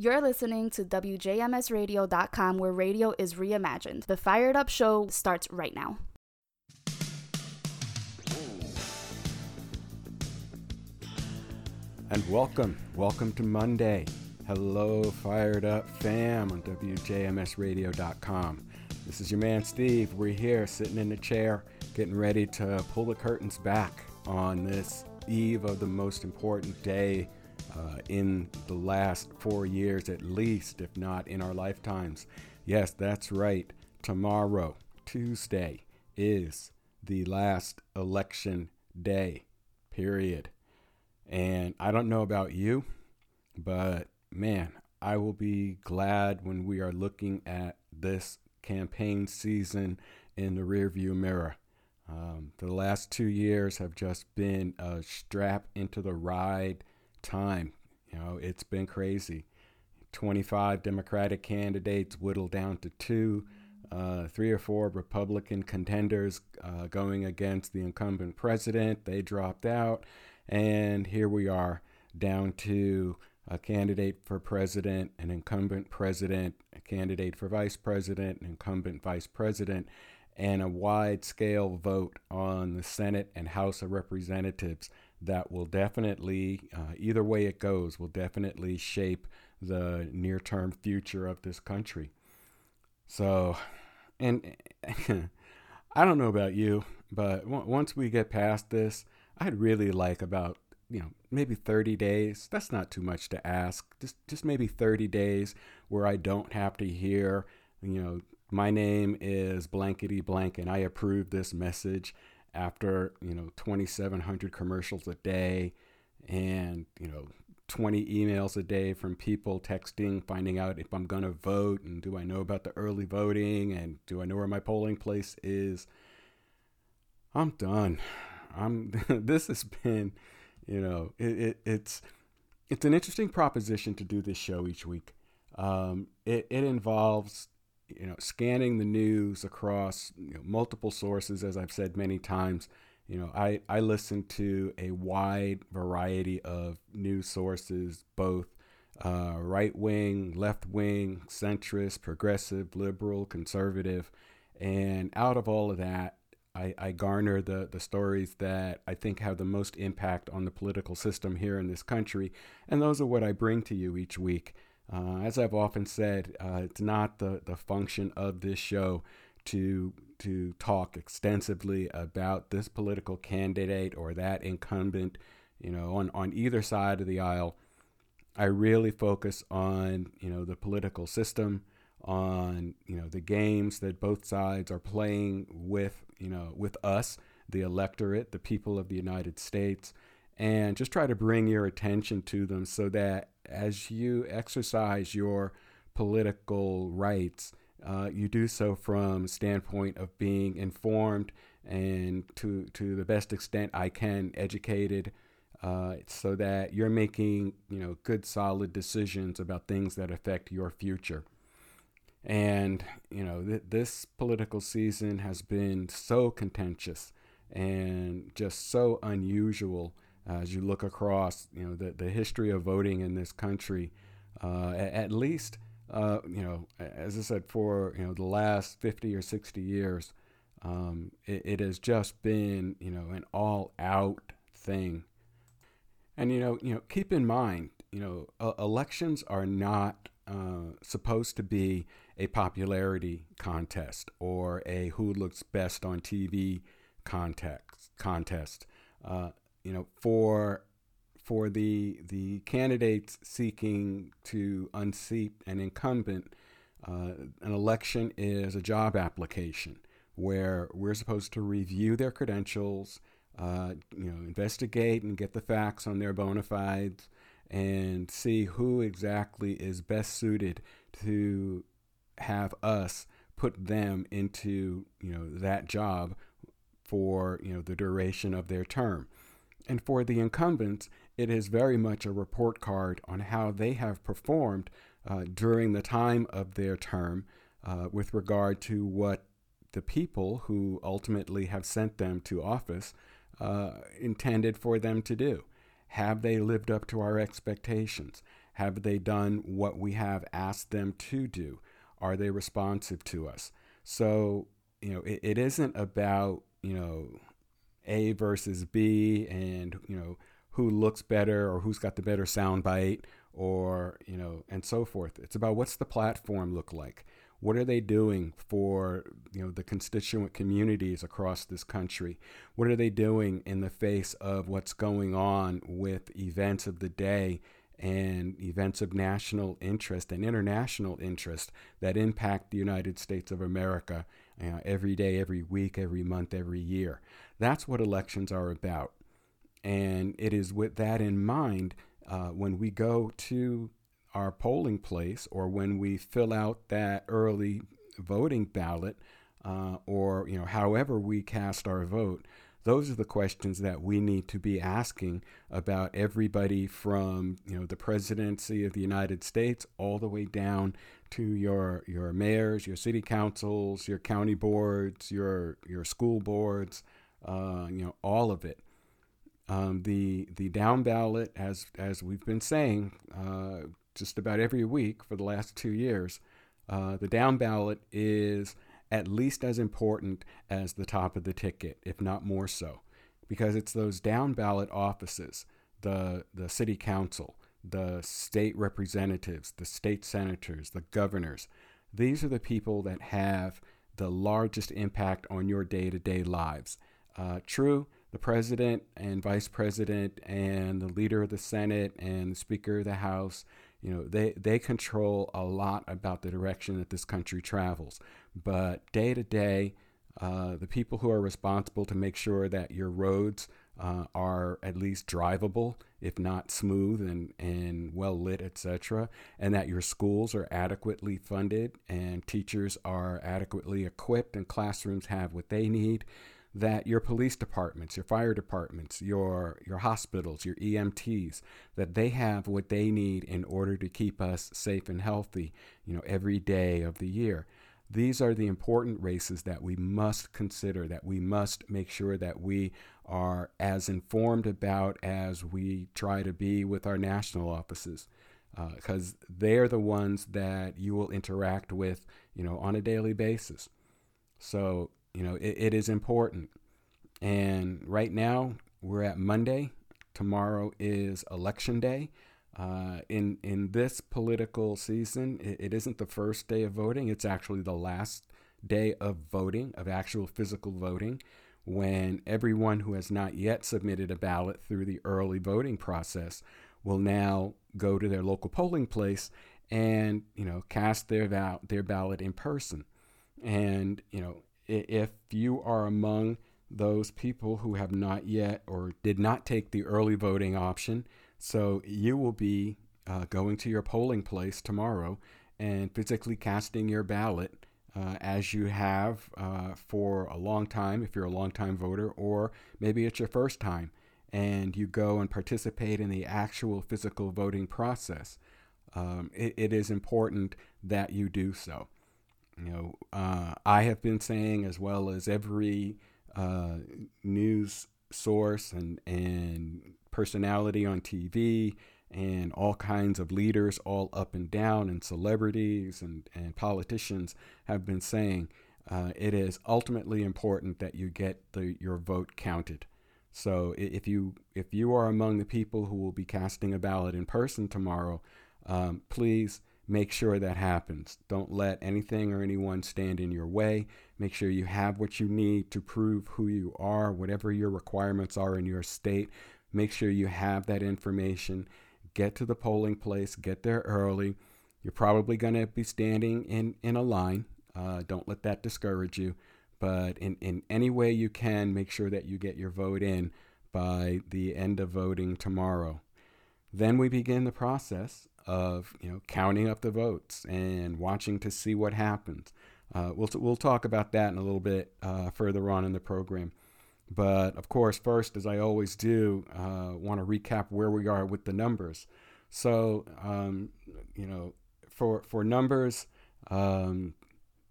You're listening to WJMSradio.com, where radio is reimagined. The Fired Up Show starts right now. And welcome, welcome to Monday. Hello, Fired Up fam on WJMSradio.com. This is your man Steve. We're here sitting in the chair, getting ready to pull the curtains back on this eve of the most important day uh, in the last four years, at least, if not in our lifetimes. Yes, that's right. Tomorrow, Tuesday, is the last election day, period. And I don't know about you, but man, I will be glad when we are looking at this campaign season in the rearview mirror. Um, the last two years have just been a strap into the ride time. You know, it's been crazy. 25 Democratic candidates whittled down to two, uh, three or four Republican contenders uh, going against the incumbent president. They dropped out. And here we are down to a candidate for president, an incumbent president, a candidate for vice president, an incumbent vice president, and a wide scale vote on the Senate and House of Representatives that will definitely, uh, either way it goes, will definitely shape the near term future of this country. So, and I don't know about you, but w- once we get past this, I'd really like about you know maybe 30 days. That's not too much to ask. Just just maybe 30 days where i don't have to hear you know my name is blankety blank and i approve this message after you know 2700 commercials a day and you know 20 emails a day from people texting finding out if i'm going to vote and do i know about the early voting and do i know where my polling place is i'm done. I'm this has been you know it, it, it's it's an interesting proposition to do this show each week. Um, it, it involves you know, scanning the news across you know, multiple sources, as I've said many times, you know, I, I listen to a wide variety of news sources, both uh, right wing, left wing, centrist, progressive, liberal, conservative. And out of all of that, I, I garner the, the stories that I think have the most impact on the political system here in this country. And those are what I bring to you each week. Uh, as I've often said, uh, it's not the, the function of this show to to talk extensively about this political candidate or that incumbent, you know, on, on either side of the aisle. I really focus on, you know, the political system, on, you know, the games that both sides are playing with, you know, with us, the electorate, the people of the United States, and just try to bring your attention to them so that as you exercise your political rights, uh, you do so from standpoint of being informed and to to the best extent I can educated, uh, so that you're making you know good solid decisions about things that affect your future. And you know th- this political season has been so contentious and just so unusual as you look across, you know, the, the history of voting in this country, uh, at, least, uh, you know, as I said, for you know the last 50 or 60 years, um, it, it, has just been, you know, an all-out thing. And you know, you know, keep in mind, you know, elections are not uh, supposed to be a popularity contest or a who looks best on TV contest. Contest. Uh, you know, for for the the candidates seeking to unseat an incumbent, uh, an election is a job application where we're supposed to review their credentials, uh, you know, investigate and get the facts on their bona fides, and see who exactly is best suited to have us put them into you know that job for you know the duration of their term. And for the incumbents, it is very much a report card on how they have performed uh, during the time of their term uh, with regard to what the people who ultimately have sent them to office uh, intended for them to do. Have they lived up to our expectations? Have they done what we have asked them to do? Are they responsive to us? So, you know, it, it isn't about, you know, A versus B and, you know, who looks better or who's got the better soundbite or, you know, and so forth. It's about what's the platform look like? What are they doing for you know the constituent communities across this country? What are they doing in the face of what's going on with events of the day and events of national interest and international interest that impact the United States of America uh, every day, every week, every month, every year? That's what elections are about. And it is with that in mind uh, when we go to our polling place or when we fill out that early voting ballot uh, or you know however we cast our vote those are the questions that we need to be asking about everybody from you know the presidency of the United States all the way down to your your mayors, your city councils, your county boards, your your school boards, uh, you know all of it. Um, the the down ballot, as as we've been saying, uh, just about every week for the last two years, uh, the down ballot is at least as important as the top of the ticket, if not more so, because it's those down ballot offices, the, the city council, the state representatives, the state senators, the governors. These are the people that have the largest impact on your day to day lives. Uh, true, the president and vice president and the leader of the Senate and the speaker of the House you know they they control a lot about the direction that this country travels but day to day uh, the people who are responsible to make sure that your roads uh, are at least drivable, if not smooth and, and well lit, etc., and that your schools are adequately funded and teachers are adequately equipped and classrooms have what they need that your police departments, your fire departments, your your hospitals, your EMTs, that they have what they need in order to keep us safe and healthy, you know, every day of the year. These are the important races that we must consider, that we must make sure that we are as informed about as we try to be with our national offices, because uh, they're the ones that you will interact with, you know, on a daily basis. So you know, it, it is important. And right now, we're at Monday. Tomorrow is election day. Uh, in in this political season, it, it isn't the first day of voting. It's actually the last day of voting, of actual physical voting, when everyone who has not yet submitted a ballot through the early voting process will now go to their local polling place and you know cast their val- their ballot in person. And you know if you are among those people who have not yet or did not take the early voting option, so you will be uh, going to your polling place tomorrow and physically casting your ballot uh, as you have uh, for a long time, if you're a long time voter, or maybe it's your first time, and you go and participate in the actual physical voting process. Um, it, it is important that you do so. You know, uh, I have been saying, as well as every uh, news source and, and personality on TV and all kinds of leaders all up and down and celebrities and, and politicians have been saying uh, it is ultimately important that you get the, your vote counted. So if you if you are among the people who will be casting a ballot in person tomorrow, um, please make sure that happens. Don't let anything or anyone stand in your way. Make sure you have what you need to prove who you are, whatever your requirements are in your state. Make sure you have that information. Get to the polling place, get there early. You're probably going to be standing in, in a line. Uh, don't let that discourage you. But in, in any way you can, make sure that you get your vote in by the end of voting tomorrow. Then we begin the process of you know counting up the votes and watching to see what happens. Uh, we'll we'll talk about that in a little bit uh, further on in the program. But of course, first, as I always do, uh, want to recap where we are with the numbers. So um, you know, for for numbers, um,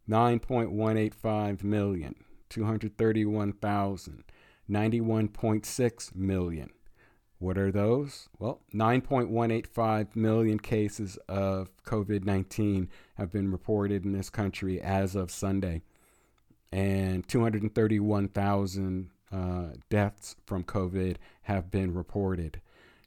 nine point one eight five million, two hundred thirty one thousand, ninety one point six million. What are those? Well, 9.185 million cases of COVID 19 have been reported in this country as of Sunday, and 231,000 uh, deaths from COVID have been reported.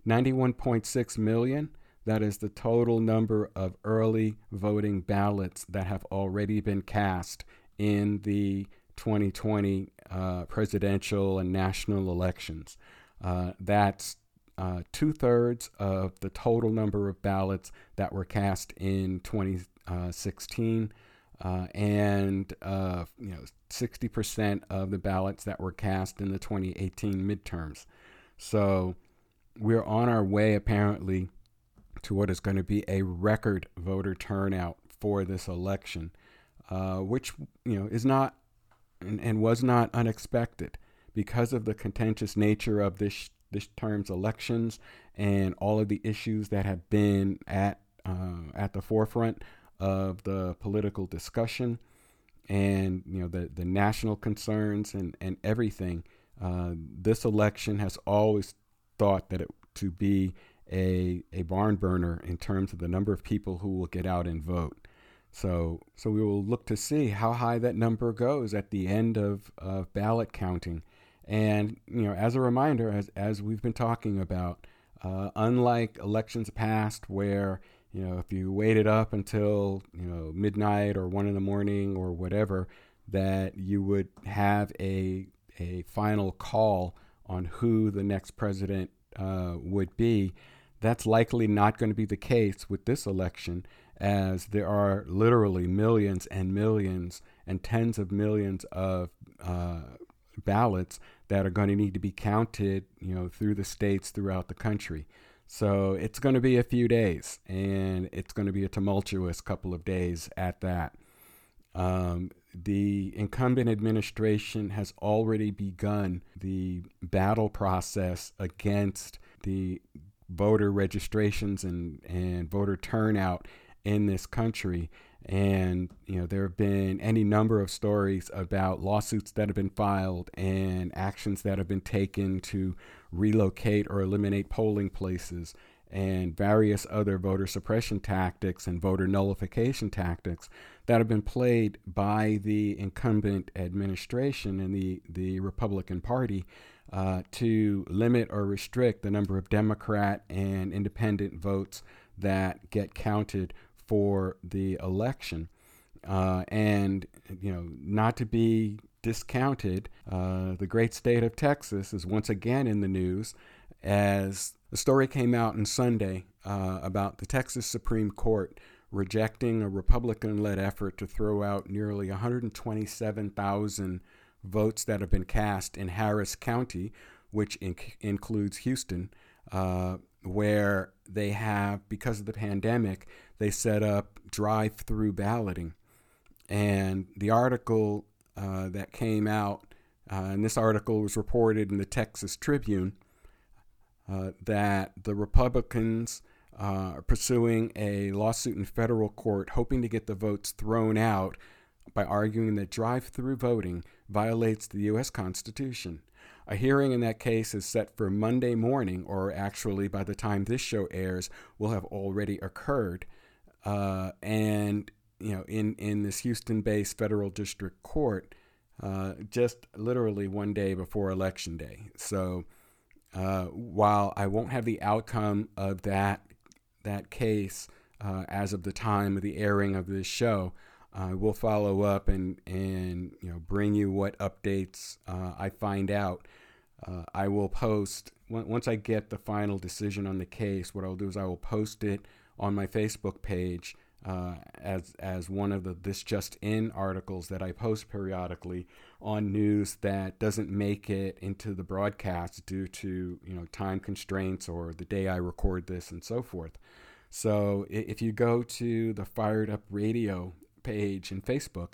91.6 million, that is the total number of early voting ballots that have already been cast in the 2020 uh, presidential and national elections. Uh, that's uh, two thirds of the total number of ballots that were cast in 2016, uh, and uh, you know 60% of the ballots that were cast in the 2018 midterms. So we're on our way, apparently, to what is going to be a record voter turnout for this election, uh, which you know is not and, and was not unexpected because of the contentious nature of this this term's elections and all of the issues that have been at uh, at the forefront of the political discussion and you know the the national concerns and and everything. Uh, this election has always thought that it to be a a barn burner in terms of the number of people who will get out and vote. So so we will look to see how high that number goes at the end of, of ballot counting. And you know, as a reminder, as as we've been talking about, uh, unlike elections past, where you know if you waited up until you know midnight or one in the morning or whatever, that you would have a a final call on who the next president uh, would be. That's likely not going to be the case with this election, as there are literally millions and millions and tens of millions of uh, ballots that are going to need to be counted, you know, through the states throughout the country. So it's going to be a few days, and it's going to be a tumultuous couple of days at that. Um, the incumbent administration has already begun the battle process against the voter registrations and, and voter turnout in this country. And, you know, there have been any number of stories about lawsuits that have been filed and actions that have been taken to relocate or eliminate polling places and various other voter suppression tactics and voter nullification tactics that have been played by the incumbent administration and the, the Republican Party uh, to limit or restrict the number of Democrat and independent votes that get counted for the election. Uh, and, you know, not to be discounted, uh, the great state of Texas is once again in the news as a story came out on Sunday uh, about the Texas Supreme Court rejecting a Republican led effort to throw out nearly 127,000 votes that have been cast in Harris County, which inc- includes Houston, uh, where they have, because of the pandemic, they set up drive through balloting. And the article uh, that came out, uh, and this article was reported in the Texas Tribune, uh, that the Republicans uh, are pursuing a lawsuit in federal court hoping to get the votes thrown out by arguing that drive through voting violates the U.S. Constitution. A hearing in that case is set for Monday morning, or actually, by the time this show airs, will have already occurred. Uh, and, you know, in, in this Houston based federal district court, uh, just literally one day before Election Day. So, uh, while I won't have the outcome of that, that case uh, as of the time of the airing of this show, uh, we'll follow up and and you know bring you what updates uh, I find out. Uh, I will post once I get the final decision on the case. What I'll do is I will post it on my Facebook page uh, as as one of the this just in articles that I post periodically on news that doesn't make it into the broadcast due to you know time constraints or the day I record this and so forth. So if you go to the Fired Up Radio page in Facebook,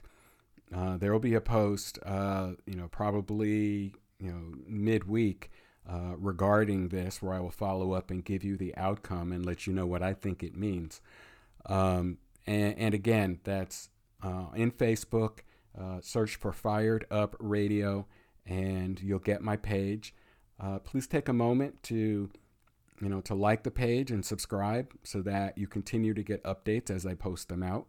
uh, there will be a post, uh, you know, probably you know midweek uh, regarding this, where I will follow up and give you the outcome and let you know what I think it means. Um, and, and, again, that's uh, in Facebook. Uh, search for Fired Up Radio, and you'll get my page. Uh, please take a moment to you know, to like the page and subscribe so that you continue to get updates as I post them out.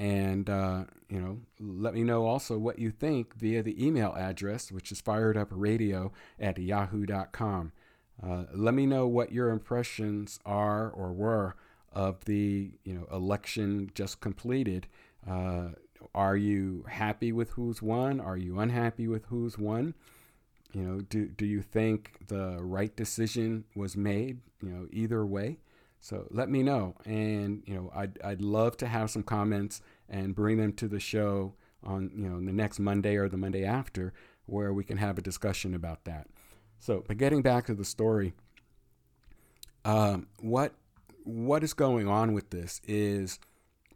And, uh, you know, let me know also what you think via the email address, which is firedupradio at yahoo.com. Uh, let me know what your impressions are or were of the, you know, election just completed. Uh, are you happy with who's won? Are you unhappy with who's won? You know, do, do you think the right decision was made? You know, either way. So let me know. And, you know, I'd, I'd love to have some comments and bring them to the show on, you know, the next Monday or the Monday after where we can have a discussion about that. So, but getting back to the story, um, what what is going on with this is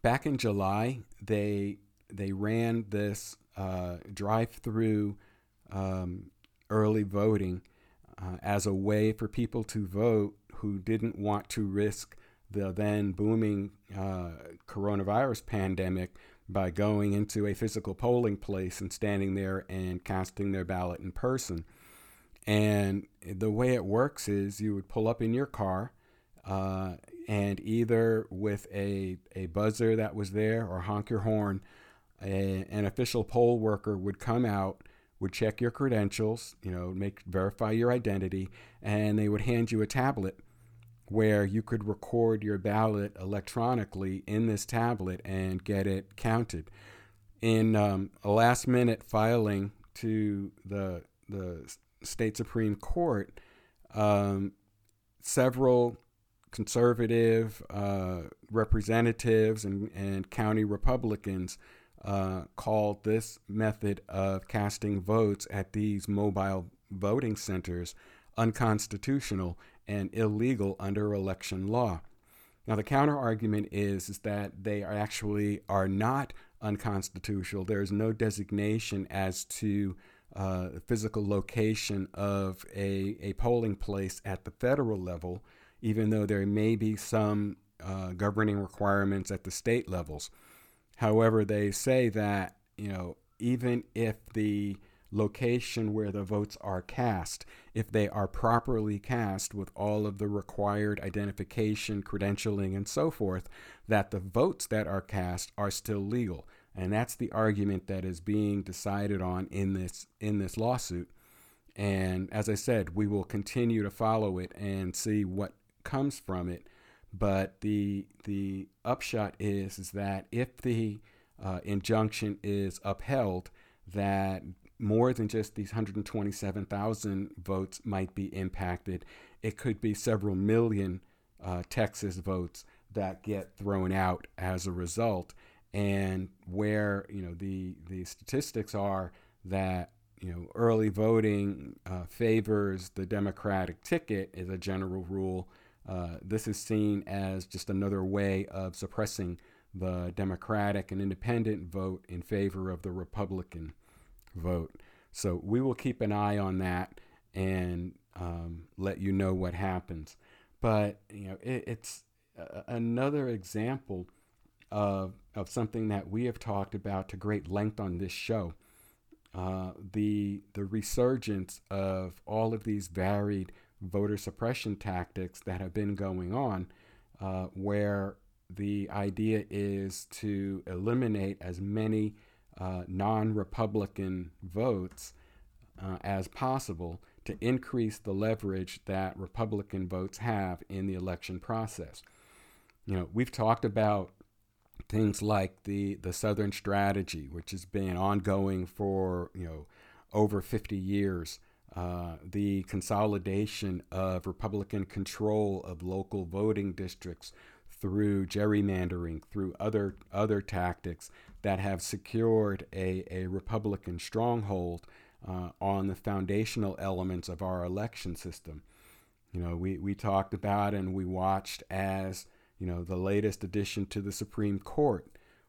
back in July they they ran this uh, drive-through um, early voting uh, as a way for people to vote who didn't want to risk the then booming uh, coronavirus pandemic by going into a physical polling place and standing there and casting their ballot in person. And the way it works is you would pull up in your car uh, and either with a, a buzzer that was there or honk your horn, a, an official poll worker would come out would check your credentials, you know, make verify your identity, and they would hand you a tablet where you could record your ballot electronically in this tablet and get it counted. In um, a last minute filing to the the state supreme court, um, several conservative uh, representatives and, and county Republicans uh, called this method of casting votes at these mobile voting centers unconstitutional and illegal under election law. Now, the counter argument is, is that they are actually are not unconstitutional. There is no designation as to uh, physical location of a, a polling place at the federal level, even though there may be some uh, governing requirements at the state levels. However, they say that, you know, even if the location where the votes are cast, if they are properly cast with all of the required identification, credentialing, and so forth, that the votes that are cast are still legal. And that's the argument that is being decided on in this in this lawsuit. And as I said, we will continue to follow it and see what comes from it. But the the upshot is is that if the uh, injunction is upheld, that more than just these 127,000 votes might be impacted. It could be several million uh, Texas votes that get thrown out as a result. And where you know the the statistics are that you know early voting uh, favors the Democratic ticket is a general rule uh, this is seen as just another way of suppressing the Democratic and independent vote in favor of the Republican vote. So we will keep an eye on that and um, let you know what happens. But you know, it, it's another example of of something that we have talked about to great length on this show. Uh, the the resurgence of all of these varied voter suppression tactics that have been going on, uh, where the idea is to eliminate as many uh, non Republican votes uh, as possible to increase the leverage that Republican votes have in the election process. You know, we've talked about things like the, the Southern Strategy, which has been ongoing for, you know, over 50 years uh, the consolidation of Republican control of local voting districts through gerrymandering, through other other tactics that have secured a, a Republican stronghold uh, on the foundational elements of our election system. You know, we, we talked about and we watched as, you know, the latest addition to the Supreme Court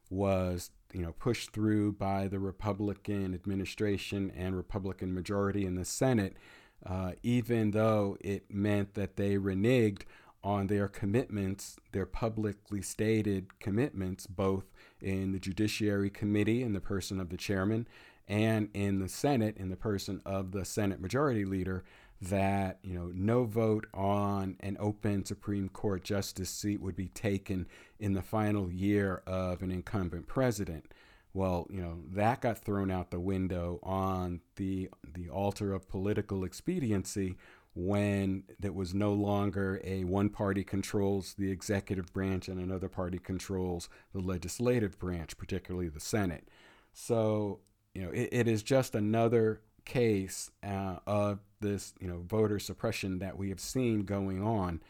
was you know pushed through by the Republican administration and Republican majority in the Senate, uh, even though it meant that they reneged on their commitments, their publicly stated commitments, both in the Judiciary Committee in the person of the chairman and in the Senate in the person of the Senate Majority Leader, that you know no vote on an open Supreme Court justice seat would be taken in the final year of an incumbent president. Well, you know that got thrown out the window on the the altar of political expediency when it was no longer a one party controls the executive branch and another party controls the legislative branch, particularly the Senate. So, you know, it, it is just another case uh, of this, you know, voter suppression that we have seen going on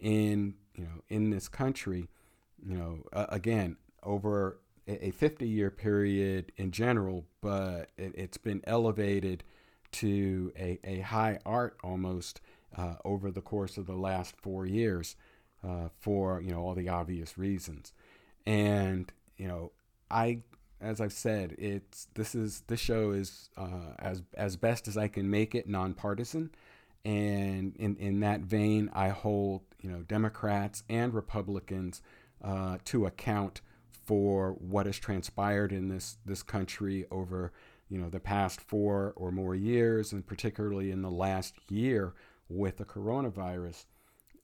in, you know, in this country, you know, uh, again, over a 50 year period in general, but it, has been elevated to a, a high art almost uh, over the course of the last four years uh, for you know all the obvious reasons. And you know, I as I've said, it's this is this show is uh, as as best as I can make it nonpartisan. And in, in that vein, I hold you know Democrats and Republicans uh, to account for what has transpired in this this country over you know the past four or more years, and particularly in the last year with the coronavirus.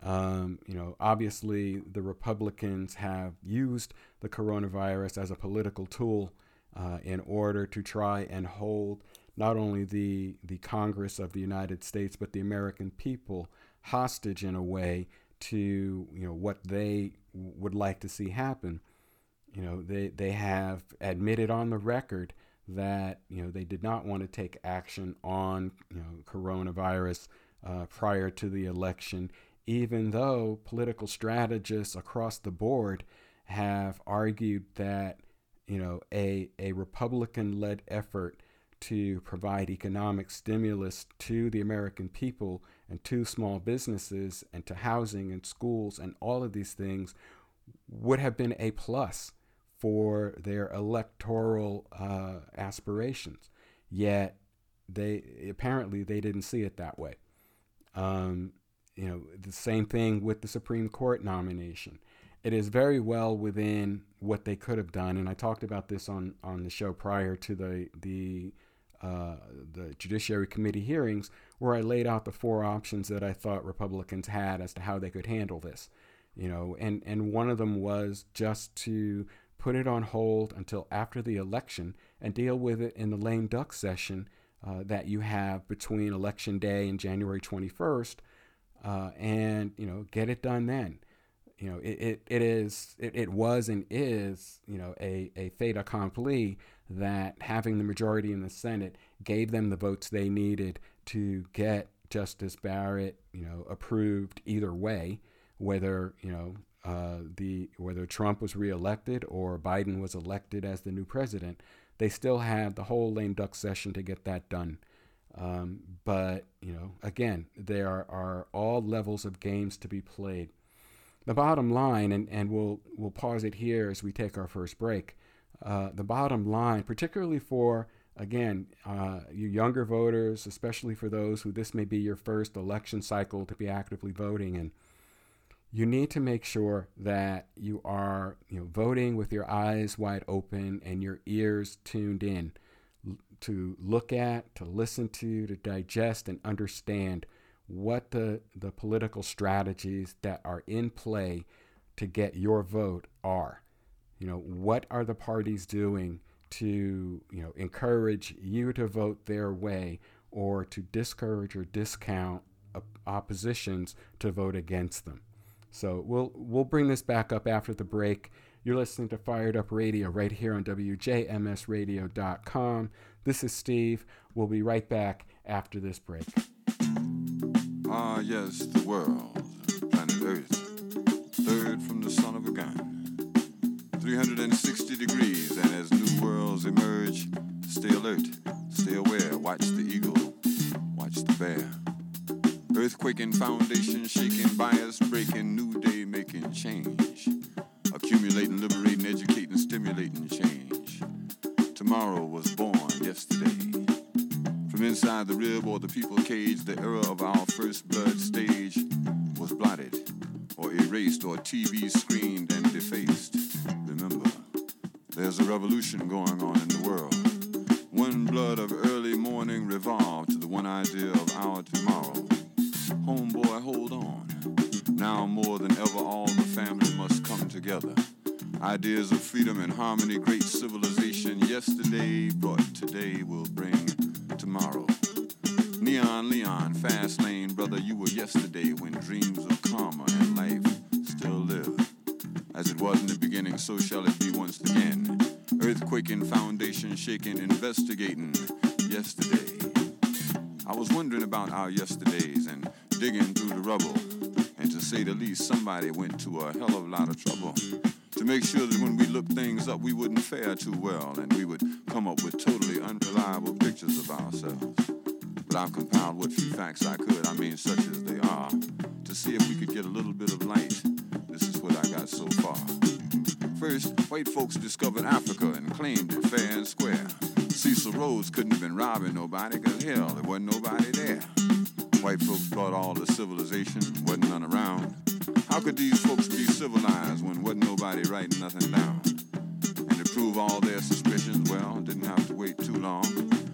Um, you know, obviously, the Republicans have used the coronavirus as a political tool uh, in order to try and hold not only the the Congress of the United States but the American people hostage in a way to you know what they would like to see happen. You know, they they have admitted on the record that you know they did not want to take action on you know coronavirus uh, prior to the election, even though political strategists across the board have argued that you know a, a Republican-led effort to provide economic stimulus to the American people and to small businesses and to housing and schools and all of these things would have been a plus for their electoral uh, aspirations. Yet they apparently they didn't see it that way. Um, you know, the same thing with the Supreme Court nomination. It is very well within what they could have done, and I talked about this on, on the show prior to the the uh, the Judiciary Committee hearings, where I laid out the four options that I thought Republicans had as to how they could handle this. You know, and and one of them was just to put it on hold until after the election and deal with it in the lame duck session uh, that you have between election day and January 21st, uh, and you know get it done then. You know it, it, it is it, it was and is you know a, a fait accompli that having the majority in the Senate gave them the votes they needed to get Justice Barrett you know approved either way, whether you know uh, the whether Trump was reelected or Biden was elected as the new president they still had the whole lame duck session to get that done. Um, but, you know, again, there are, all levels of games to be played. The bottom line, and, and we'll, we'll pause it here as we take our first break. Uh, the bottom line, particularly for, again, uh, you younger voters, especially for those who this may be your first election cycle to be actively voting in, you need to make sure that you are you know voting with your eyes wide open and your ears tuned in to look at to listen to to digest and understand what the the political strategies that are in play to get your vote are you know what are the parties doing to you know encourage you to vote their way or to discourage or discount oppositions to vote against them so we'll we'll bring this back up after the break. You're listening to Fired Up Radio right here on WJMSradio.com. This is Steve. We'll be right back after this break. Ah, yes, the world, planet Earth, third from the son of a gun. 360 degrees, and as new worlds emerge, stay alert, stay aware, watch the eagle, watch the bear. Earthquaking, foundation shaking, bias breaking, new day making change. People cage, the era of our first blood stage was blotted or erased or TV screened to a hell of a lot of trouble. To make sure that when we looked things up, we wouldn't fare too well wait too long.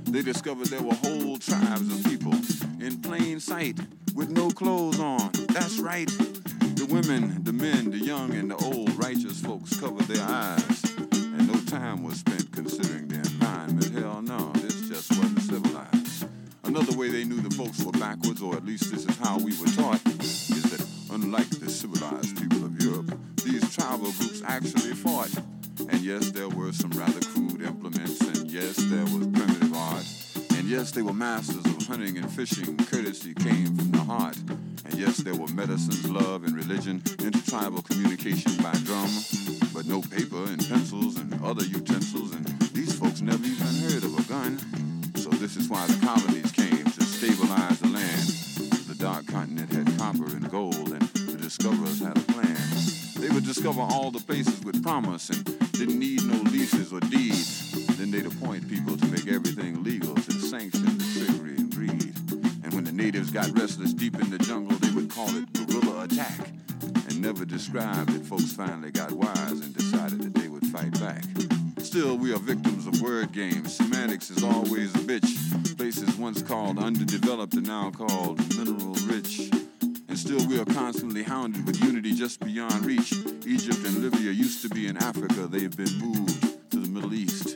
They discovered there were whole tribes of people in plain sight with no clothes on. That's right. The women, the men, the young, and the old righteous folks covered their eyes. And no time was spent considering their environment. Hell no, this just wasn't civilized. Another way they knew the folks were backwards, or at least this is how we were taught, is that unlike the civilized people of Europe, these tribal groups actually fought. And yes, there were some rather crude yes, they were masters of hunting and fishing. Courtesy came from the heart. And yes, there were medicines, love, and religion, intertribal communication by drum. But no paper and pencils and other utensils, and these folks never even heard of a gun. So this is why the colonies came to stabilize the land. The dark continent had copper and gold, and the discoverers had a plan. They would discover all the places with promise and didn't need no leases or deeds. Then they'd appoint people to make everything legal to the and greed. And when the natives got restless deep in the jungle, they would call it guerrilla attack and never described that folks finally got wise and decided that they would fight back. Still, we are victims of word games. Semantics is always a bitch. Places once called underdeveloped are now called mineral rich. And still, we are constantly hounded with unity just beyond reach. Egypt and Libya used to be in Africa, they've been moved to the Middle East.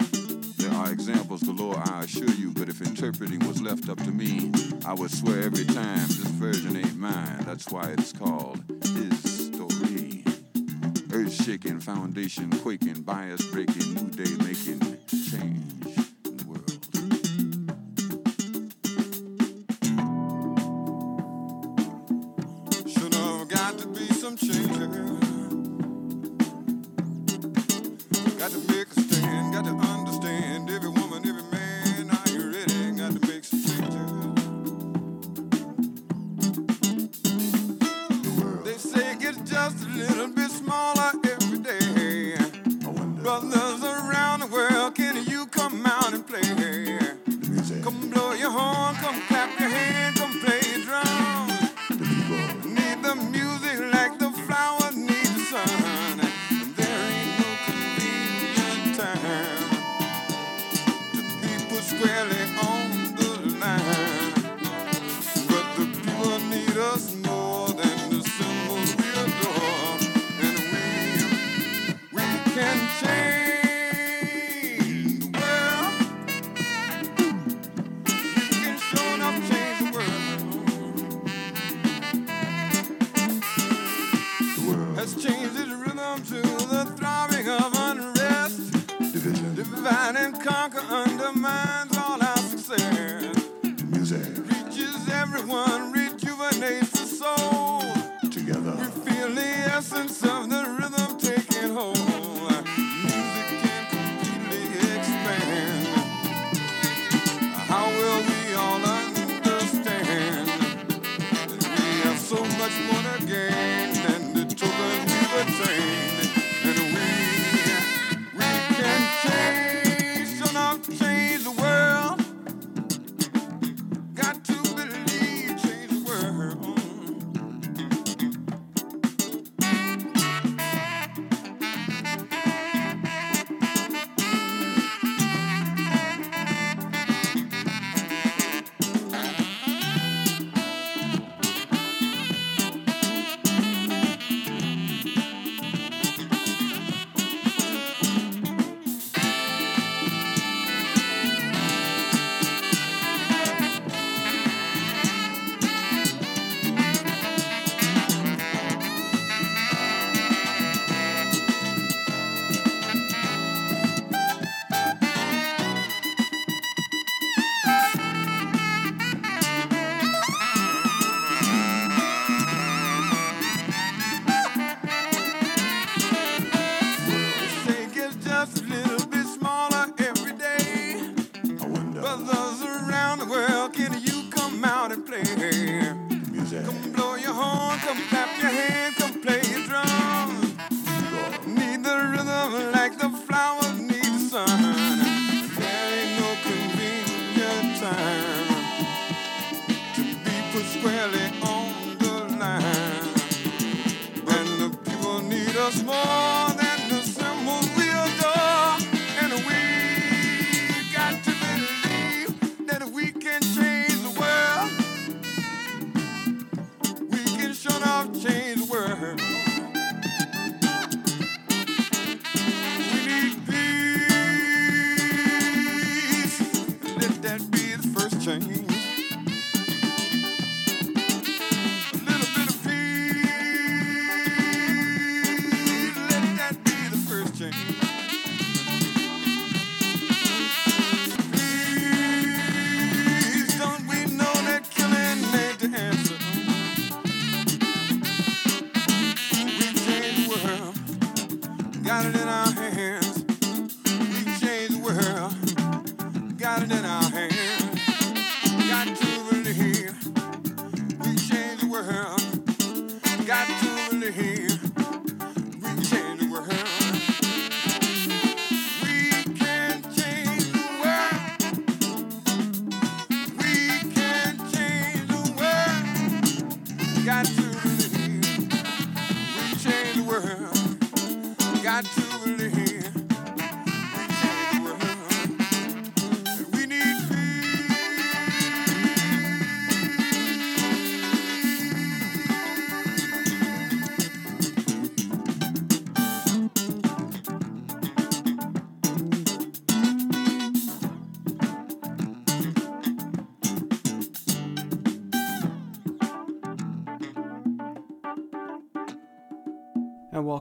Are examples galore, I assure you, but if interpreting was left up to me, I would swear every time this version ain't mine. That's why it's called His Story. Earth shaking, foundation quaking, bias breaking, new day making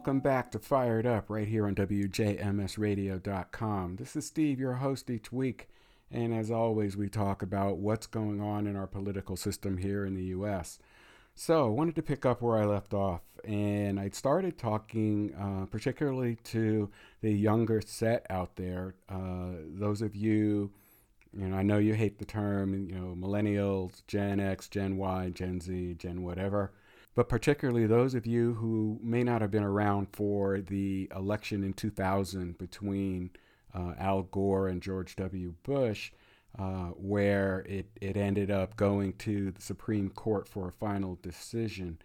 welcome back to Fired Up right here on WJMSradio.com. This is Steve, your host each week. And as always, we talk about what's going on in our political system here in the U.S. So I wanted to pick up where I left off. And I started talking uh, particularly to the younger set out there. Uh, those of you, you know, I know you hate the term, you know, millennials, Gen X, Gen Y, Gen Z, Gen whatever but particularly those of you who may not have been around for the election in 2000 between uh, Al Gore and George W. Bush, uh, where it, it ended up going to the Supreme Court for a final decision.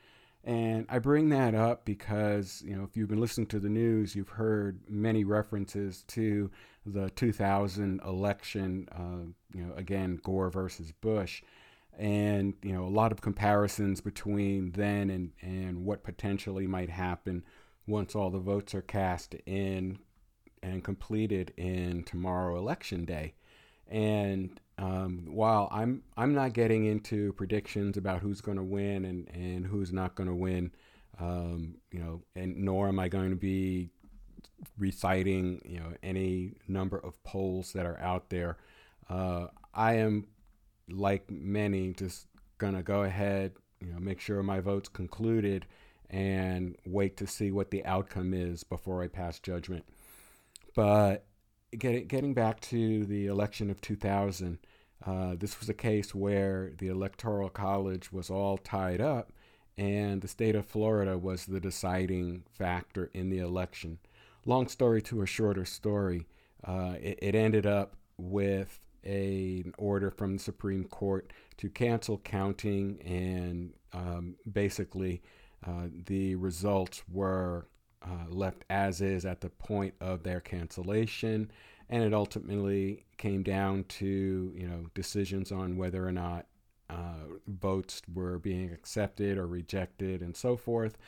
And I bring that up because, you know, if you've been listening to the news, you've heard many references to the 2000 election, uh, you know, again, Gore versus Bush and you know a lot of comparisons between then and and what potentially might happen once all the votes are cast in and completed in tomorrow election day and um, while I'm I'm not getting into predictions about who's going to win and, and who's not going to win, um, you know, and nor am I going to be reciting you know any number of polls that are out there. Uh, I am like many, just gonna go ahead, you know, make sure my vote's concluded and wait to see what the outcome is before I pass judgment. But getting getting back to the election of 2000, uh, this was a case where the electoral college was all tied up, and the state of Florida was the deciding factor in the election. Long story to a shorter story, uh, it, it ended up with a, an order from the Supreme Court to cancel counting, and um, basically uh, the results were uh, left as is at the point of their cancellation, and it ultimately came down to you know decisions on whether or not uh, votes were being accepted or rejected, and so forth.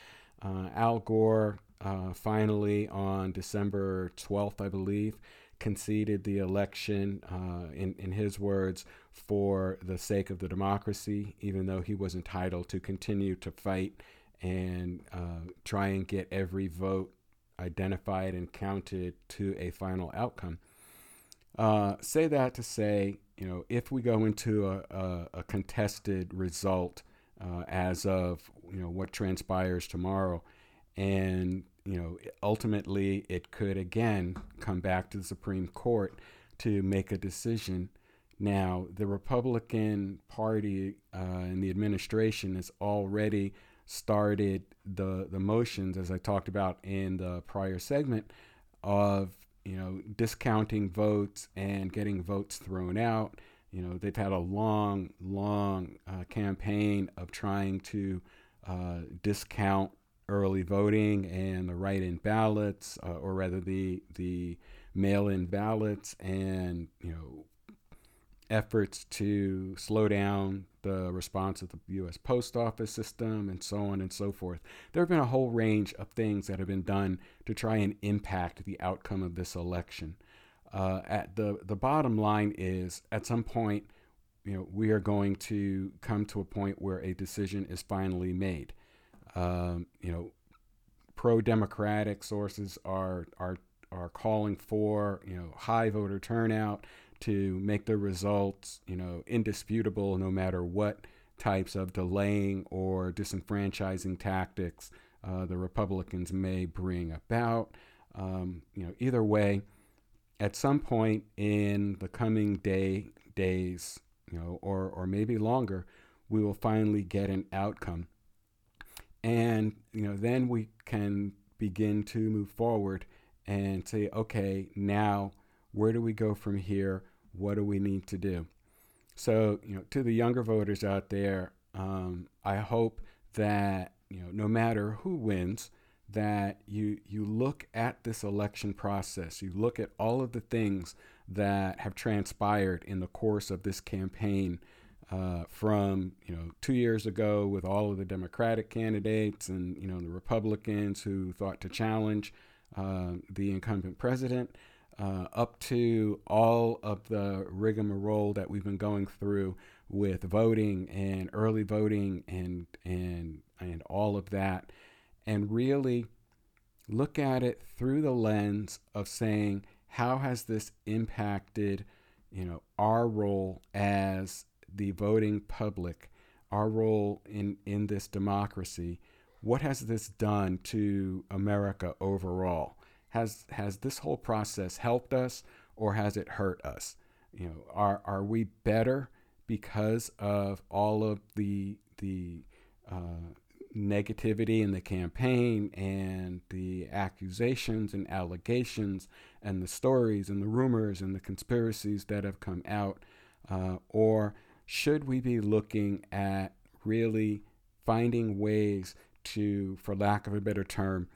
Uh, Al Gore uh, finally on December 12th, I believe, conceded the election, uh, in, in his words, for the sake of the democracy, even though he was entitled to continue to fight and uh, try and get every vote identified and counted to a final outcome. Uh, say that to say, you know, if we go into a, a, a contested result uh, as of, you know, what transpires tomorrow, and you know, ultimately it could again come back to the Supreme Court to make a decision. Now, the Republican Party uh, and the administration has already started the the motions, as I talked about in the prior segment, of you know discounting votes and getting votes thrown out. You know, they've had a long, long uh, campaign of trying to uh, discount early voting and the write-in ballots, uh, or rather the the mail-in ballots, and you know efforts to slow down the response of the U.S. Post Office system, and so on and so forth. There have been a whole range of things that have been done to try and impact the outcome of this election. Uh, at the the bottom line is, at some point, you know, we are going to come to a point where a decision is finally made. Um, you know, pro-democratic sources are are are calling for you know high voter turnout to make the results you know indisputable no matter what types of delaying or disenfranchising tactics uh, the Republicans may bring about. Um, you know, either way, at some point in the coming day days, you know, or or maybe longer, we will finally get an outcome and you know then we can begin to move forward and say okay now where do we go from here? What do we need to do? So you know to the younger voters out there um, i hope that you know no matter who wins that you you look at this election process. You look at all of the things that have transpired in the course of this campaign uh, from you know two years ago with all of the Democratic candidates and you know the Republicans who thought to challenge uh, the incumbent president, uh, up to all of the rigmarole that we've been going through with voting and early voting and and and all of that, and really look at it through the lens of saying, how has this impacted, you know, our role as the voting public, our role in, in this democracy? What has this done to America overall? Has has this whole process helped us or has it hurt us? You know, are are we better because of all of the the uh, negativity in the campaign and the accusations and allegations and the stories and the rumors and the conspiracies that have come out? Uh, or should we be looking at really finding ways to, for lack of a better term,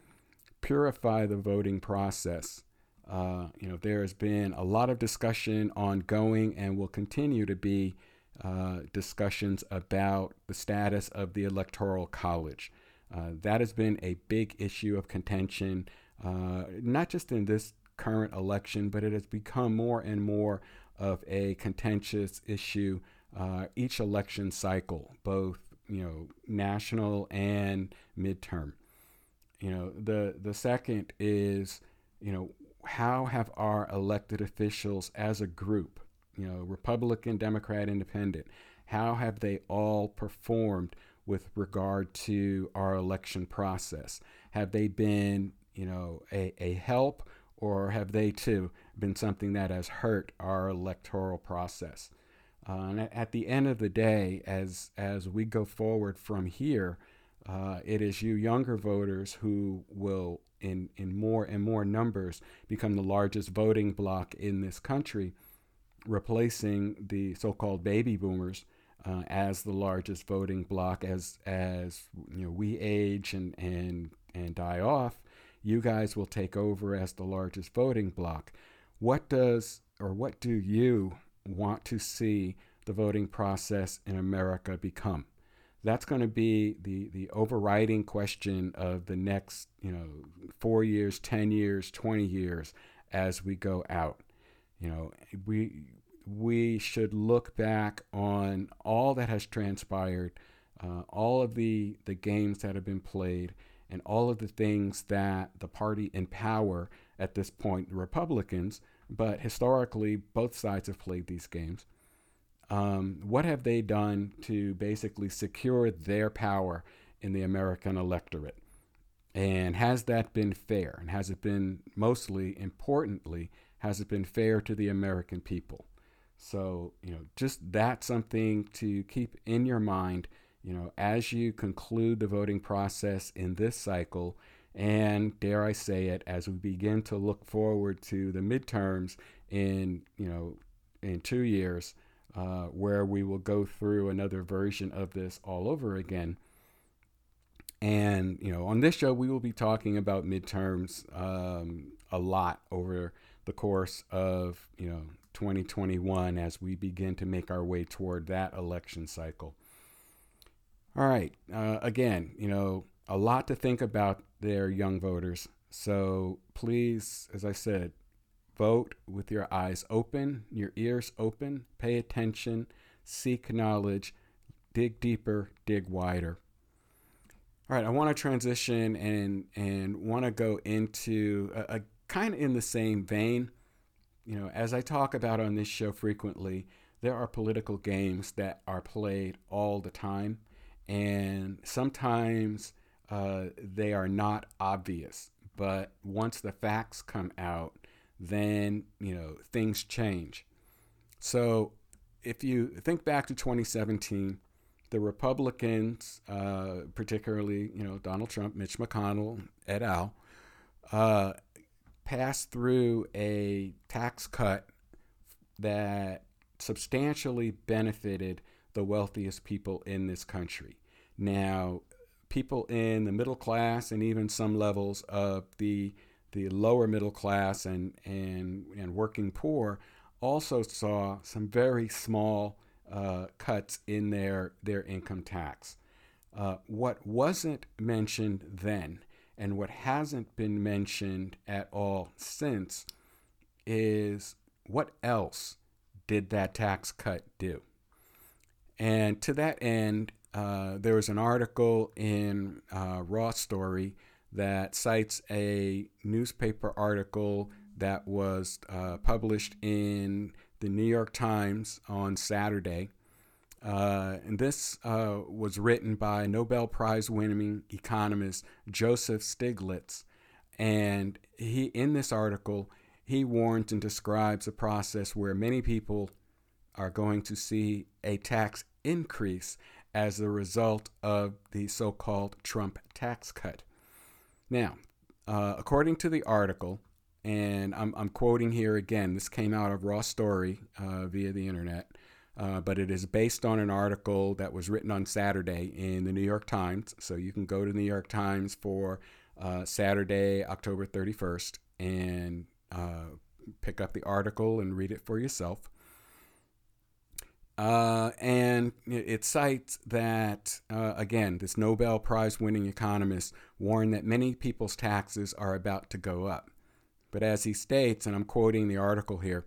purify the voting process? Uh, you know, there has been a lot of discussion ongoing and will continue to be uh, discussions about the status of the Electoral College. Uh, that has been a big issue of contention, uh, not just in this current election, but it has become more and more of a contentious issue uh, each election cycle, both you know national and midterm. You know the the second is you know how have our elected officials as a group you know, Republican, Democrat, Independent, how have they all performed with regard to our election process? Have they been, you know, a, a help or have they too been something that has hurt our electoral process? Uh, and at the end of the day, as as we go forward from here, uh, it is you younger voters who will, in in more and more numbers, become the largest voting bloc in this country replacing the so-called baby boomers uh, as the largest voting bloc. As as you know we age and and and die off you guys will take over as the largest voting bloc. What does or what do you want to see the voting process in America become. That's going to be the the overriding question of the next you know 4 years 10 years 20 years as we go out. You know, we we should look back on all that has transpired, uh, all of the the games that have been played, and all of the things that the party in power at this point, the Republicans, but historically both sides have played these games. Um, what have they done to basically secure their power in the American electorate? And has that been fair? And has it been mostly importantly has it been fair to the American people? So, you know, just that's something to keep in your mind, you know, as you conclude the voting process in this cycle. And dare I say it, as we begin to look forward to the midterms in, you know, in two years, uh, where we will go through another version of this all over again. And, you know, on this show, we will be talking about midterms um, a lot over the course of you know 2021 as we begin to make our way toward that election cycle. All right, uh, again, you know, a lot to think about there, young voters. So please, as I said, vote with your eyes open, your ears open, pay attention, seek knowledge, dig deeper, dig wider. All right, I want to transition and and want to go into a, a kind of in the same vein, you know, as I talk about on this show frequently, there are political games that are played all the time, and sometimes uh, they are not obvious. But once the facts come out, then you know things change. So if you think back to 2017, the Republicans, uh, particularly you know Donald Trump, Mitch McConnell, et al., uh, passed through a tax cut that substantially benefited the wealthiest people in this country. Now, people in the middle class and even some levels of the the lower middle class and and and working poor also saw some very small uh, cuts in their their income tax. Uh, what wasn't mentioned then and what hasn't been mentioned at all since is what else did that tax cut do? And to that end, uh, there was an article in uh, Raw Story that cites a newspaper article that was uh, published in the New York Times on Saturday. Uh, and this uh, was written by Nobel Prize winning economist Joseph Stiglitz. And he, in this article, he warns and describes a process where many people are going to see a tax increase as a result of the so called Trump tax cut. Now, uh, according to the article, and I'm, I'm, quoting here again, this came out of Raw Story uh, via the internet, uh, but it is based on an article that was written on Saturday in the New York Times. So you can go to the New York Times for uh, Saturday, October 31st, and uh, pick up the article and read it for yourself. Uh, and it cites that, uh, again, this Nobel Prize winning economist warned that many people's taxes are about to go up. But as he states, and I'm quoting the article here,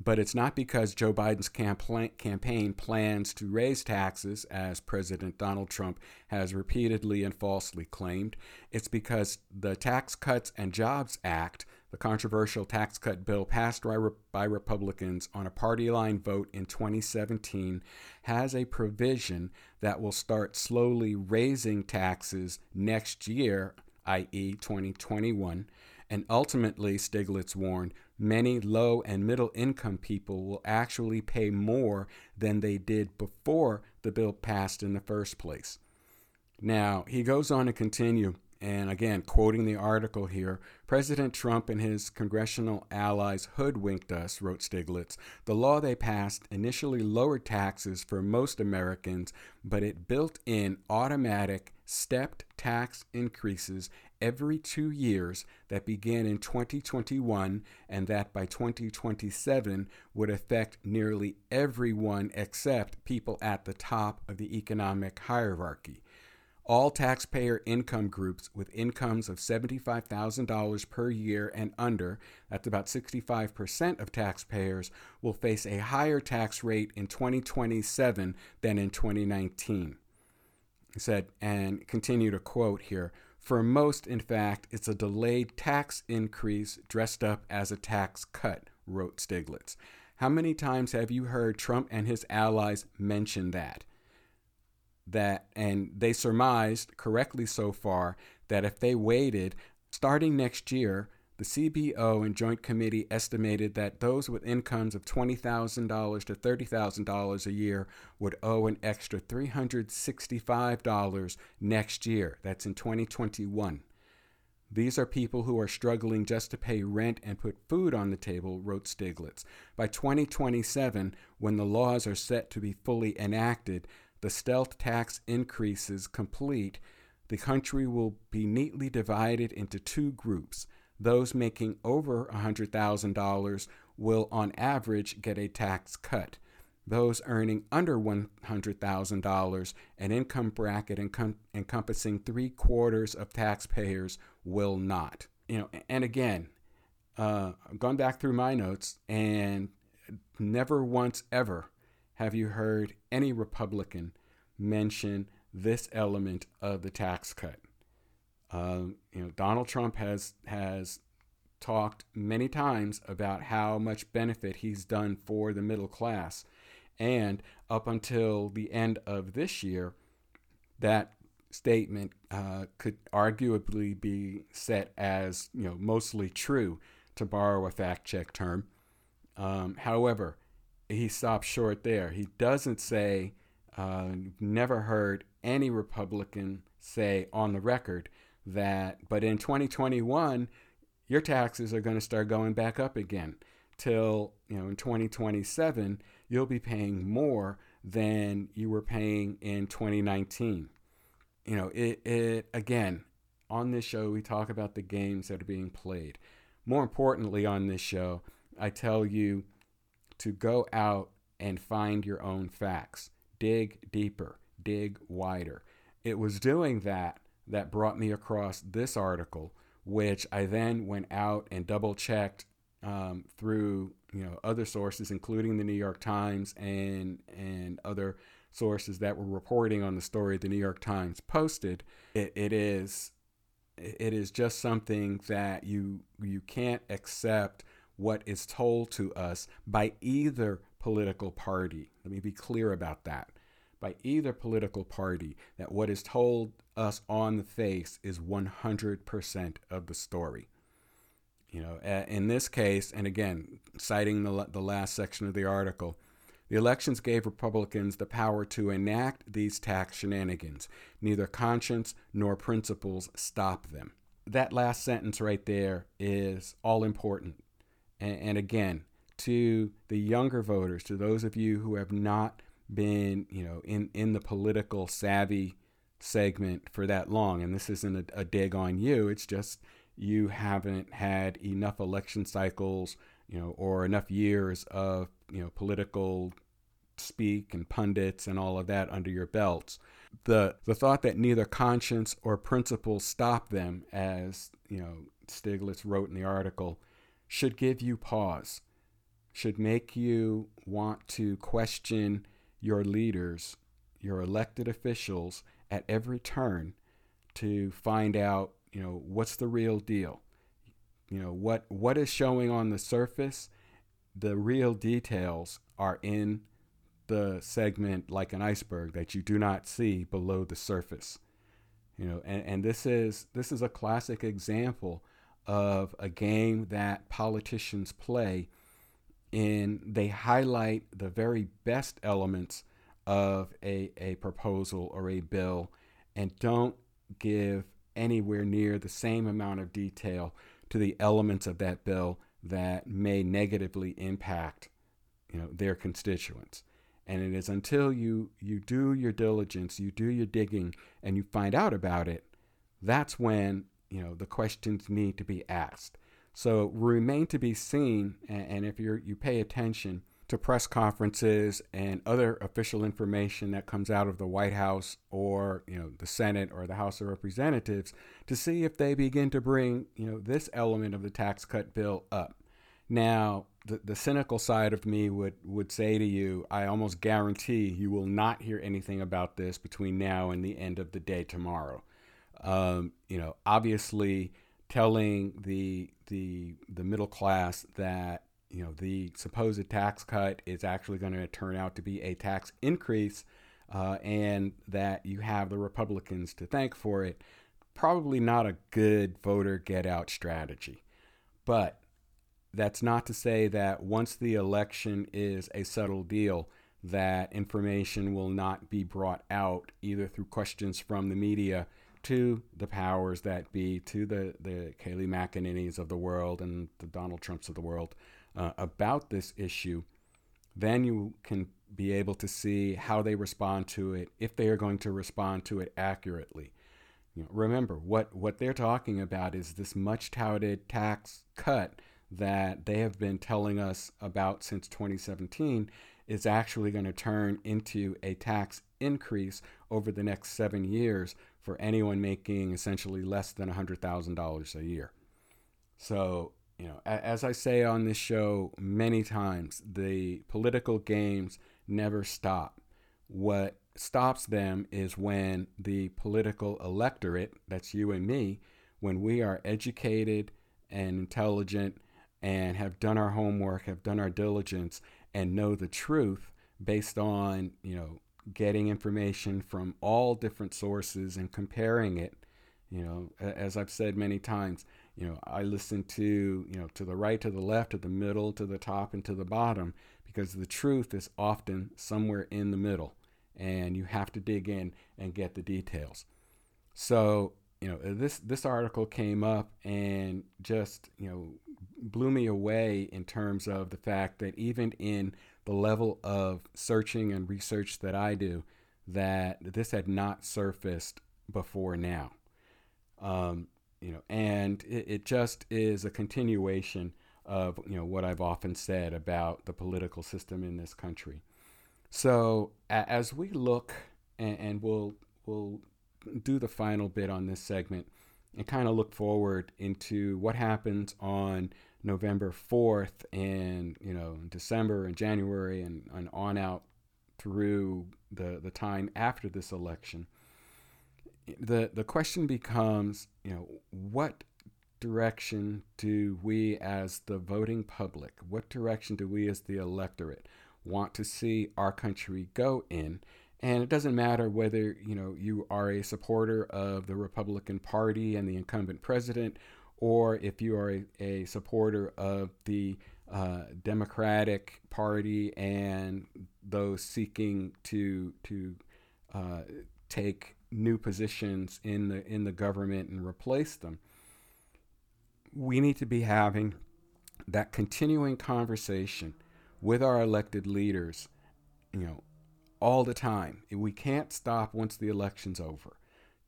but it's not because Joe Biden's campaign plans to raise taxes, as President Donald Trump has repeatedly and falsely claimed. It's because the Tax Cuts and Jobs Act the controversial tax cut bill passed by, by Republicans on a party line vote in 2017 has a provision that will start slowly raising taxes next year, i.e., 2021. And ultimately, Stiglitz warned, many low and middle income people will actually pay more than they did before the bill passed in the first place. Now, he goes on to continue and again, quoting the article here President Trump and his congressional allies hoodwinked us, wrote Stiglitz. The law they passed initially lowered taxes for most Americans, but it built in automatic, stepped tax increases every two years that began in 2021 and that by 2027 would affect nearly everyone except people at the top of the economic hierarchy. All taxpayer income groups with incomes of $75,000 per year and under, that's about 65% of taxpayers, will face a higher tax rate in 2027 than in 2019. He said, and continue to quote here For most, in fact, it's a delayed tax increase dressed up as a tax cut, wrote Stiglitz. How many times have you heard Trump and his allies mention that? That, and they surmised correctly so far, that if they waited, starting next year, the CBO and Joint Committee estimated that those with incomes of $20,000 to $30,000 a year would owe an extra $365 next year. That's in 2021. These are people who are struggling just to pay rent and put food on the table, wrote Stiglitz. By 2027, when the laws are set to be fully enacted, the stealth tax increases complete, the country will be neatly divided into two groups. Those making over $100,000 will, on average, get a tax cut. Those earning under $100,000, an income bracket encom- encompassing three quarters of taxpayers, will not. You know, and again, uh, I've gone back through my notes and never once ever have you heard any Republican mention this element of the tax cut. Uh, you know, Donald Trump has has talked many times about how much benefit he's done for the middle class, and up until the end of this year, that statement uh, could arguably be set as you know mostly true, to borrow a fact check term. Um, however, he stops short there. He doesn't say, uh, never heard any Republican say on the record that, but in 2021, your taxes are going to start going back up again. Till, you know, in 2027, you'll be paying more than you were paying in 2019. You know, it, it again, on this show, we talk about the games that are being played. More importantly, on this show, I tell you to go out and find your own facts. Dig deeper, dig wider. It was doing that that brought me across this article, which I then went out and double checked um, through you know other sources, including the New York Times and and other sources that were reporting on the story the New York Times posted. it, it is it is just something that you you can't accept what is told to us by either political party. Let me be clear about that. By either political party, that what is told us on the face is 100% of the story. You know, in this case, and again, citing the, the last section of the article, the elections gave Republicans the power to enact these tax shenanigans. Neither conscience nor principles stop them. That last sentence right there is all important. And, and again, to the younger voters, to those of you who have not been, you know, in, in the political savvy segment for that long, and this isn't a, a dig on you, it's just you haven't had enough election cycles, you know, or enough years of, you know, political speak and pundits and all of that under your belts. The the thought that neither conscience or principle stop them, as you know Stiglitz wrote in the article, should give you pause, should make you want to question your leaders, your elected officials at every turn to find out, you know, what's the real deal. You know, what what is showing on the surface, the real details are in the segment like an iceberg that you do not see below the surface. You know, and, and this is this is a classic example of a game that politicians play and they highlight the very best elements of a, a proposal or a bill and don't give anywhere near the same amount of detail to the elements of that bill that may negatively impact you know their constituents. And it is until you you do your diligence you do your digging and you find out about it that's when you know the questions need to be asked so remain to be seen and, if you you pay attention to press conferences and other official information that comes out of the White House or you know the Senate or the House of Representatives to see if they begin to bring you know this element of the tax cut bill up now the, the cynical side of me would, would say to you, I almost guarantee you will not hear anything about this between now and the end of the day tomorrow. Um, you know, obviously, telling the the the middle class that you know the supposed tax cut is actually going to turn out to be a tax increase, uh, and that you have the Republicans to thank for it, probably not a good voter get out strategy. But that's not to say that once the election is a settled deal, that information will not be brought out either through questions from the media to the powers that be, to the, the Kayleigh McEnany's of the world and the Donald Trumps of the world uh, about this issue. Then you can be able to see how they respond to it, if they are going to respond to it accurately. You know, remember, what, what they're talking about is this much touted tax cut that they have been telling us about since 2017 is actually going to turn into a tax increase over the next seven years for anyone making essentially less than $100,000 a year. So, you know, as I say on this show many times, the political games never stop. What stops them is when the political electorate, that's you and me, when we are educated and intelligent and have done our homework, have done our diligence, and know the truth based on, you know, getting information from all different sources and comparing it. You know, as I've said many times, you know, I listen to, you know, to the right, to the left, to the middle, to the top, and to the bottom because the truth is often somewhere in the middle and you have to dig in and get the details. So, you know, this this article came up and just, you know, blew me away in terms of the fact that even in the level of searching and research that I do, that this had not surfaced before now. Um, you know, and it, it just is a continuation of you know what I've often said about the political system in this country. So as we look, and, and we'll we'll do the final bit on this segment, and kind of look forward into what happens on November 4th and, you know, December and January and, and on out through the, the time after this election, the the question becomes, you know, what direction do we as the voting public, what direction do we as the electorate want to see our country go in? And it doesn't matter whether, you know, you are a supporter of the Republican Party and the incumbent president or if you are a, a supporter of the uh, Democratic Party and those seeking to to uh, take new positions in the in the government and replace them. We need to be having that continuing conversation with our elected leaders, you know, all the time. We can't stop once the election's over.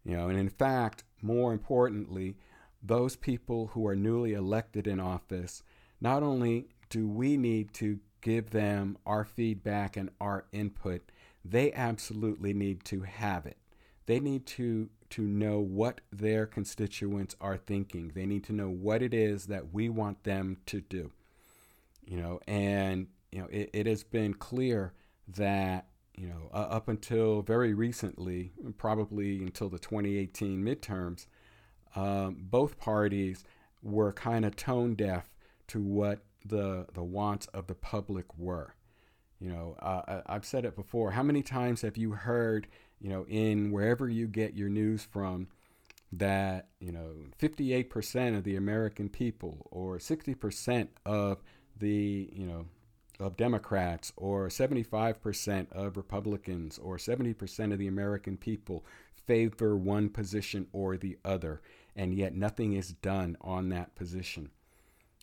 You know, and in fact, more importantly, those people who are newly elected in office, not only do we need to give them our feedback and our input, they absolutely need to have it. They need to to know what their constituents are thinking. They need to know what it is that we want them to do. You know, and you know, it, it has been clear that you know uh, up until very recently, probably until the 2018 midterms, um, both parties were kind of tone deaf to what the the wants of the public were. You know, uh, I've said it before. How many times have you heard, you know, in wherever you get your news from, that you know, 58% of the American people, or 60% of the, you know, of Democrats, or 75% of Republicans, or 70% of the American people favor one position or the other, and yet nothing is done on that position.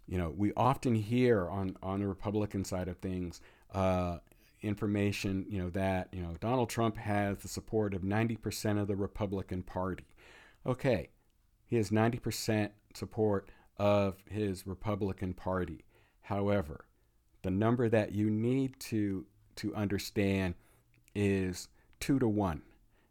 You know, we often hear on on the Republican side of things uh, information, you know, that you know Donald Trump has the support of 90% of the Republican Party. Okay, he has 90% support of his Republican Party. However, the number that you need to to understand is two to one.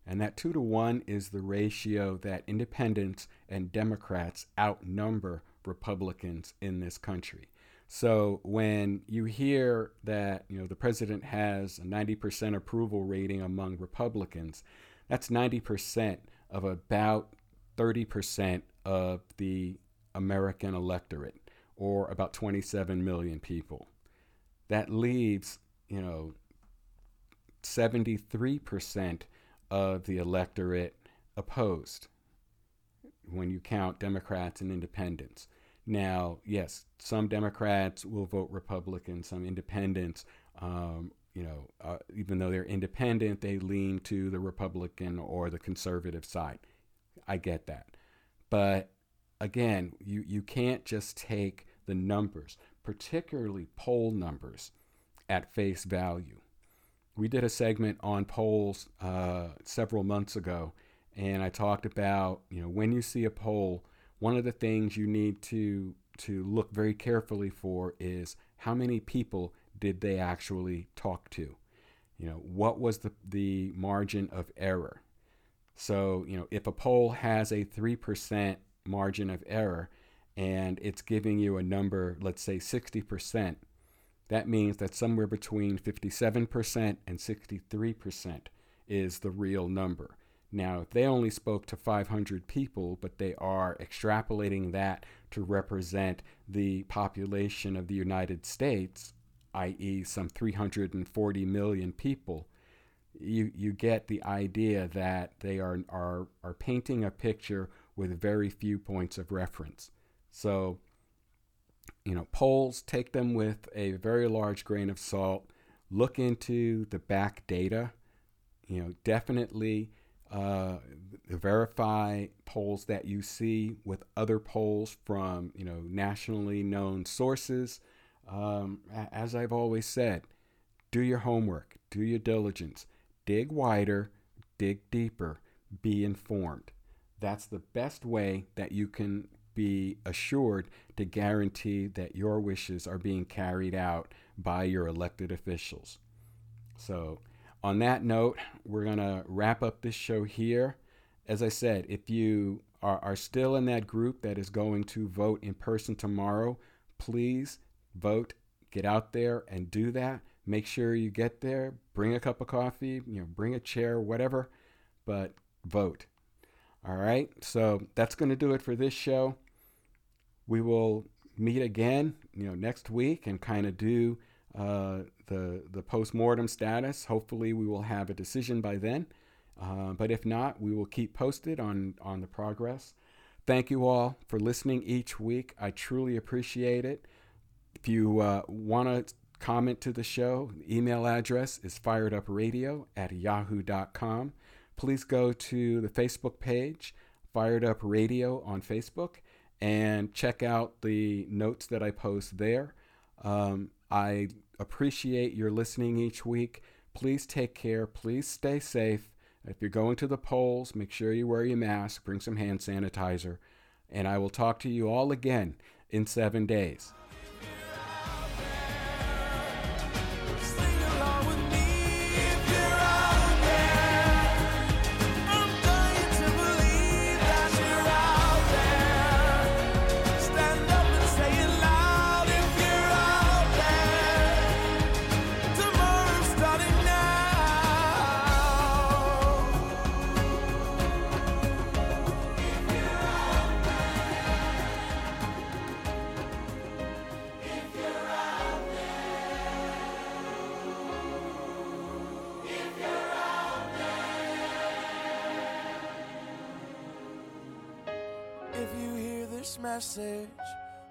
And that two to one is the ratio that independents and Democrats outnumber Republicans in this country. So when you hear that you know the president has a 90% approval rating among Republicans, that's 90% of about 30% of the American electorate, or about 27 million people. That leaves you know 73% of the electorate opposed when you count Democrats and independents. Now, yes, some Democrats will vote Republican, some independents, um, you know, uh, even though they're independent, they lean to the Republican or the conservative side. I get that. But again, you, you can't just take the numbers, particularly poll numbers, at face value. We did a segment on polls uh, several months ago, and I talked about, you know, when you see a poll, one of the things you need to to look very carefully for is how many people did they actually talk to? You know, what was the, the margin of error? So, you know, if a poll has a 3% margin of error and it's giving you a number, let's say 60%, that means that somewhere between 57% and 63% is the real number. Now, they only spoke to 500 people, but they are extrapolating that to represent the population of the United States, i.e., some 340 million people, you, you get the idea that they are, are, are painting a picture with very few points of reference. So, you know, polls, take them with a very large grain of salt. Look into the back data. You know, definitely uh, verify polls that you see with other polls from you know nationally known sources. Um, as I've always said, do your homework, do your diligence, dig wider, dig deeper, be informed. That's the best way that you can be assured to guarantee that your wishes are being carried out by your elected officials. So on that note, we're going to wrap up this show here. As I said, if you are, are still in that group that is going to vote in person tomorrow, please vote, get out there and do that. Make sure you get there, bring a cup of coffee, you know, bring a chair, whatever, but vote. All right, so that's going to do it for this show. We will meet again, you know, next week and kind of do uh, the the post mortem status. Hopefully, we will have a decision by then. Uh, but if not, we will keep posted on on the progress. Thank you all for listening each week. I truly appreciate it. If you uh, want to comment to the show, the email address is firedupradio at yahoo.com. Please go to the Facebook page, Fired Up Radio on Facebook, and check out the notes that I post there. Um, I appreciate your listening each week. Please take care. Please stay safe. If you're going to the polls, make sure you wear your mask, bring some hand sanitizer, and I will talk to you all again in seven days.